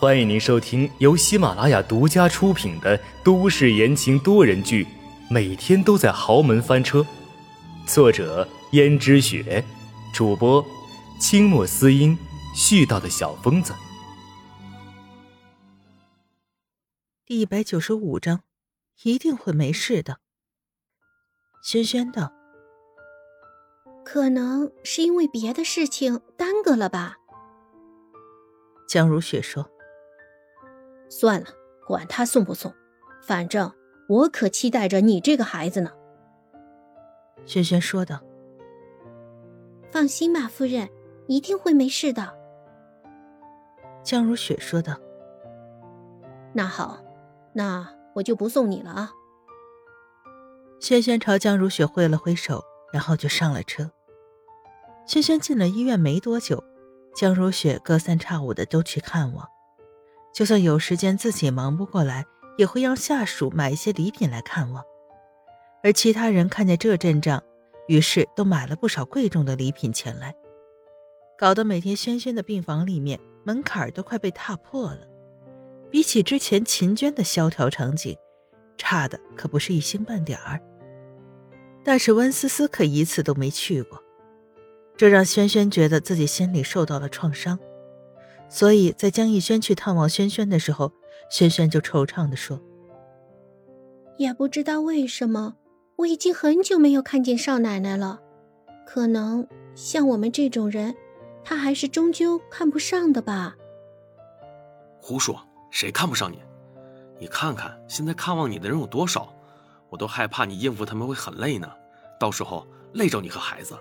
欢迎您收听由喜马拉雅独家出品的都市言情多人剧《每天都在豪门翻车》，作者：胭脂雪，主播：清墨思音，絮叨的小疯子。第一百九十五章，一定会没事的。轩轩道：“可能是因为别的事情耽搁了吧。”江如雪说：“算了，管他送不送，反正我可期待着你这个孩子呢。”轩轩说道：“放心吧，夫人，一定会没事的。”江如雪说道：“那好，那我就不送你了啊。”轩轩朝江如雪挥了挥手，然后就上了车。轩轩进了医院没多久。江如雪隔三差五的都去看望，就算有时间自己忙不过来，也会让下属买一些礼品来看望。而其他人看见这阵仗，于是都买了不少贵重的礼品前来，搞得每天轩轩的病房里面门槛都快被踏破了。比起之前秦娟的萧条场景，差的可不是一星半点儿。但是温思思可一次都没去过。这让轩轩觉得自己心里受到了创伤，所以在江逸轩去探望轩轩的时候，轩轩就惆怅地说：“也不知道为什么，我已经很久没有看见少奶奶了。可能像我们这种人，她还是终究看不上的吧。”胡说，谁看不上你？你看看现在看望你的人有多少，我都害怕你应付他们会很累呢，到时候累着你和孩子。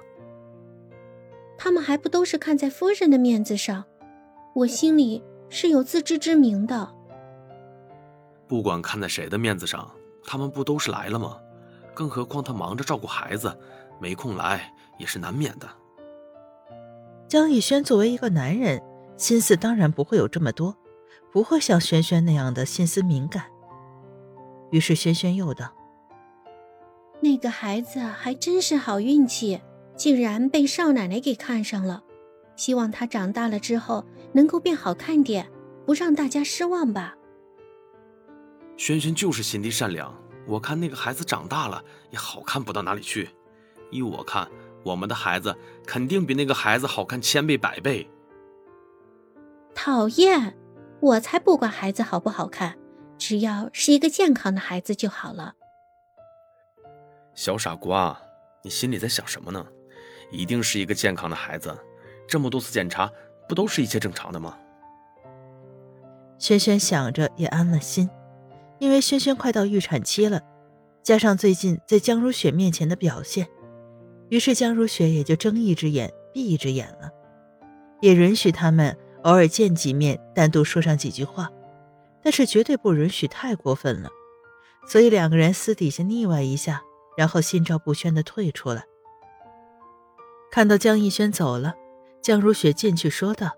他们还不都是看在夫人的面子上，我心里是有自知之明的。不管看在谁的面子上，他们不都是来了吗？更何况他忙着照顾孩子，没空来也是难免的。江逸轩作为一个男人，心思当然不会有这么多，不会像轩轩那样的心思敏感。于是轩轩又道：“那个孩子还真是好运气。”竟然被少奶奶给看上了，希望他长大了之后能够变好看点，不让大家失望吧。轩轩就是心地善良，我看那个孩子长大了也好看不到哪里去。依我看，我们的孩子肯定比那个孩子好看千倍百倍。讨厌，我才不管孩子好不好看，只要是一个健康的孩子就好了。小傻瓜，你心里在想什么呢？一定是一个健康的孩子，这么多次检查，不都是一切正常的吗？轩轩想着也安了心，因为轩轩快到预产期了，加上最近在江如雪面前的表现，于是江如雪也就睁一只眼闭一只眼了，也允许他们偶尔见几面，单独说上几句话，但是绝对不允许太过分了。所以两个人私底下腻歪一下，然后心照不宣的退出来。看到江逸轩走了，江如雪进去说道：“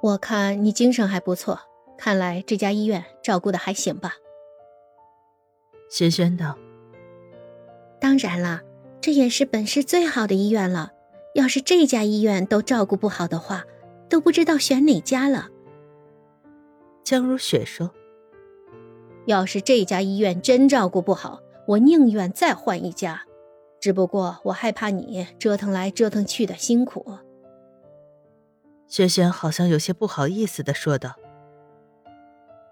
我看你精神还不错，看来这家医院照顾的还行吧。”轩轩道：“当然了，这也是本市最好的医院了。要是这家医院都照顾不好的话，都不知道选哪家了。”江如雪说：“要是这家医院真照顾不好，我宁愿再换一家。”只不过我害怕你折腾来折腾去的辛苦。轩轩好像有些不好意思的说道：“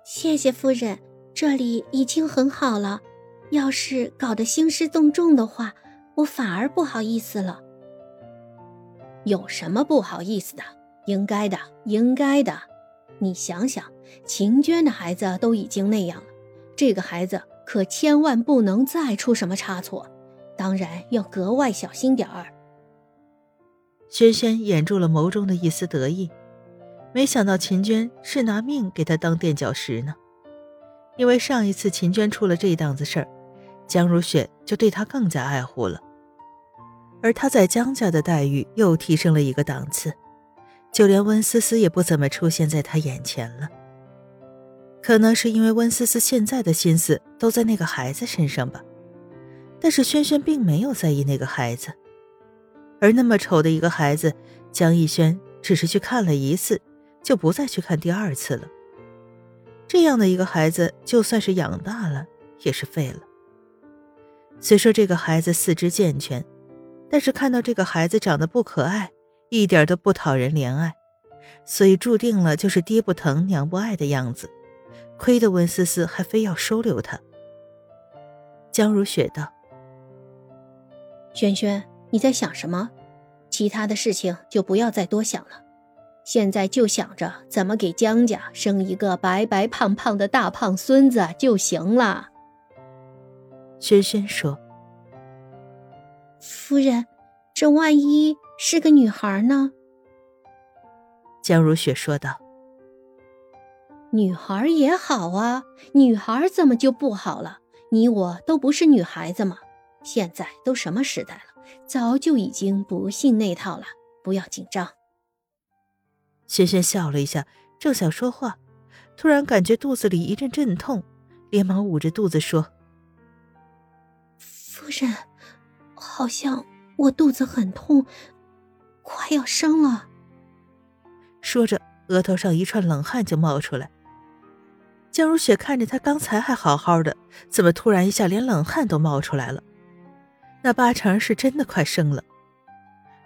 谢谢夫人，这里已经很好了。要是搞得兴师动众的话，我反而不好意思了。有什么不好意思的？应该的，应该的。你想想，秦娟的孩子都已经那样了，这个孩子可千万不能再出什么差错。”当然要格外小心点儿。轩轩掩住了眸中的一丝得意，没想到秦娟是拿命给他当垫脚石呢。因为上一次秦娟出了这档子事儿，江如雪就对她更加爱护了，而她在江家的待遇又提升了一个档次，就连温思思也不怎么出现在她眼前了。可能是因为温思思现在的心思都在那个孩子身上吧。但是轩轩并没有在意那个孩子，而那么丑的一个孩子，江逸轩只是去看了一次，就不再去看第二次了。这样的一个孩子，就算是养大了，也是废了。虽说这个孩子四肢健全，但是看到这个孩子长得不可爱，一点都不讨人怜爱，所以注定了就是爹不疼娘不爱的样子。亏得温思思还非要收留他。江如雪道：“轩轩，你在想什么？其他的事情就不要再多想了，现在就想着怎么给江家生一个白白胖胖的大胖孙子就行了。”轩轩说：“夫人，这万一是个女孩呢？”江如雪说道：“女孩也好啊，女孩怎么就不好了？你我都不是女孩子吗？现在都什么时代了，早就已经不信那套了。不要紧张。”轩轩笑了一下，正想说话，突然感觉肚子里一阵阵痛，连忙捂着肚子说。夫人，好像我肚子很痛，快要生了。说着，额头上一串冷汗就冒出来。江如雪看着他刚才还好好的，怎么突然一下连冷汗都冒出来了？那八成是真的快生了。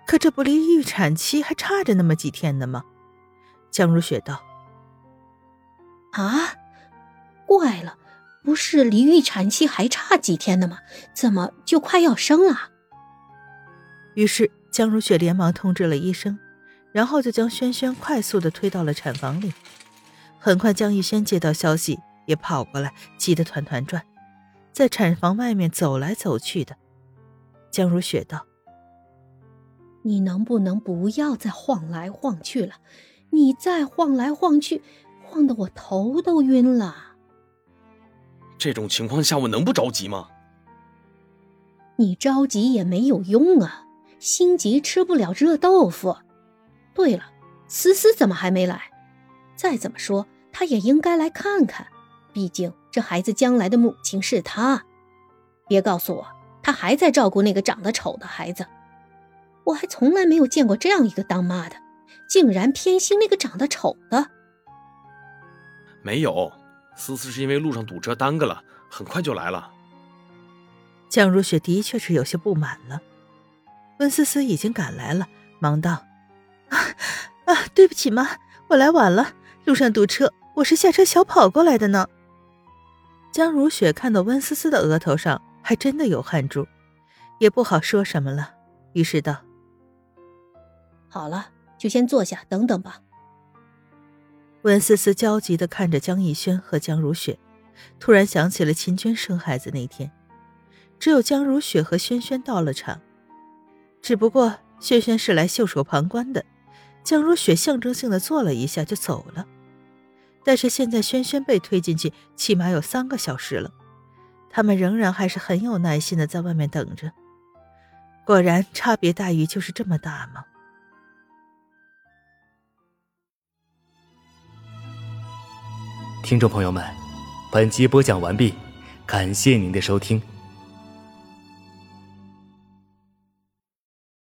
可这不离预产期还差着那么几天呢吗？江如雪道：“啊，怪了。”不是离预产期还差几天呢吗？怎么就快要生了？于是江如雪连忙通知了医生，然后就将轩轩快速的推到了产房里。很快，江逸轩接到消息，也跑过来，急得团团转，在产房外面走来走去的。江如雪道：“你能不能不要再晃来晃去了？你再晃来晃去，晃得我头都晕了。”这种情况下，我能不着急吗？你着急也没有用啊，心急吃不了热豆腐。对了，思思怎么还没来？再怎么说，她也应该来看看，毕竟这孩子将来的母亲是她。别告诉我，她还在照顾那个长得丑的孩子。我还从来没有见过这样一个当妈的，竟然偏心那个长得丑的。没有。思思是因为路上堵车耽搁了，很快就来了。江如雪的确是有些不满了。温思思已经赶来了，忙道：“啊啊，对不起妈，我来晚了，路上堵车，我是下车小跑过来的呢。”江如雪看到温思思的额头上还真的有汗珠，也不好说什么了，于是道：“好了，就先坐下等等吧。”温思思焦急的看着江逸轩和江如雪，突然想起了秦娟生孩子那天，只有江如雪和轩轩到了场。只不过轩轩是来袖手旁观的，江如雪象征性的坐了一下就走了。但是现在轩轩被推进去，起码有三个小时了，他们仍然还是很有耐心的在外面等着。果然，差别待遇就是这么大吗？听众朋友们，本集播讲完毕，感谢您的收听。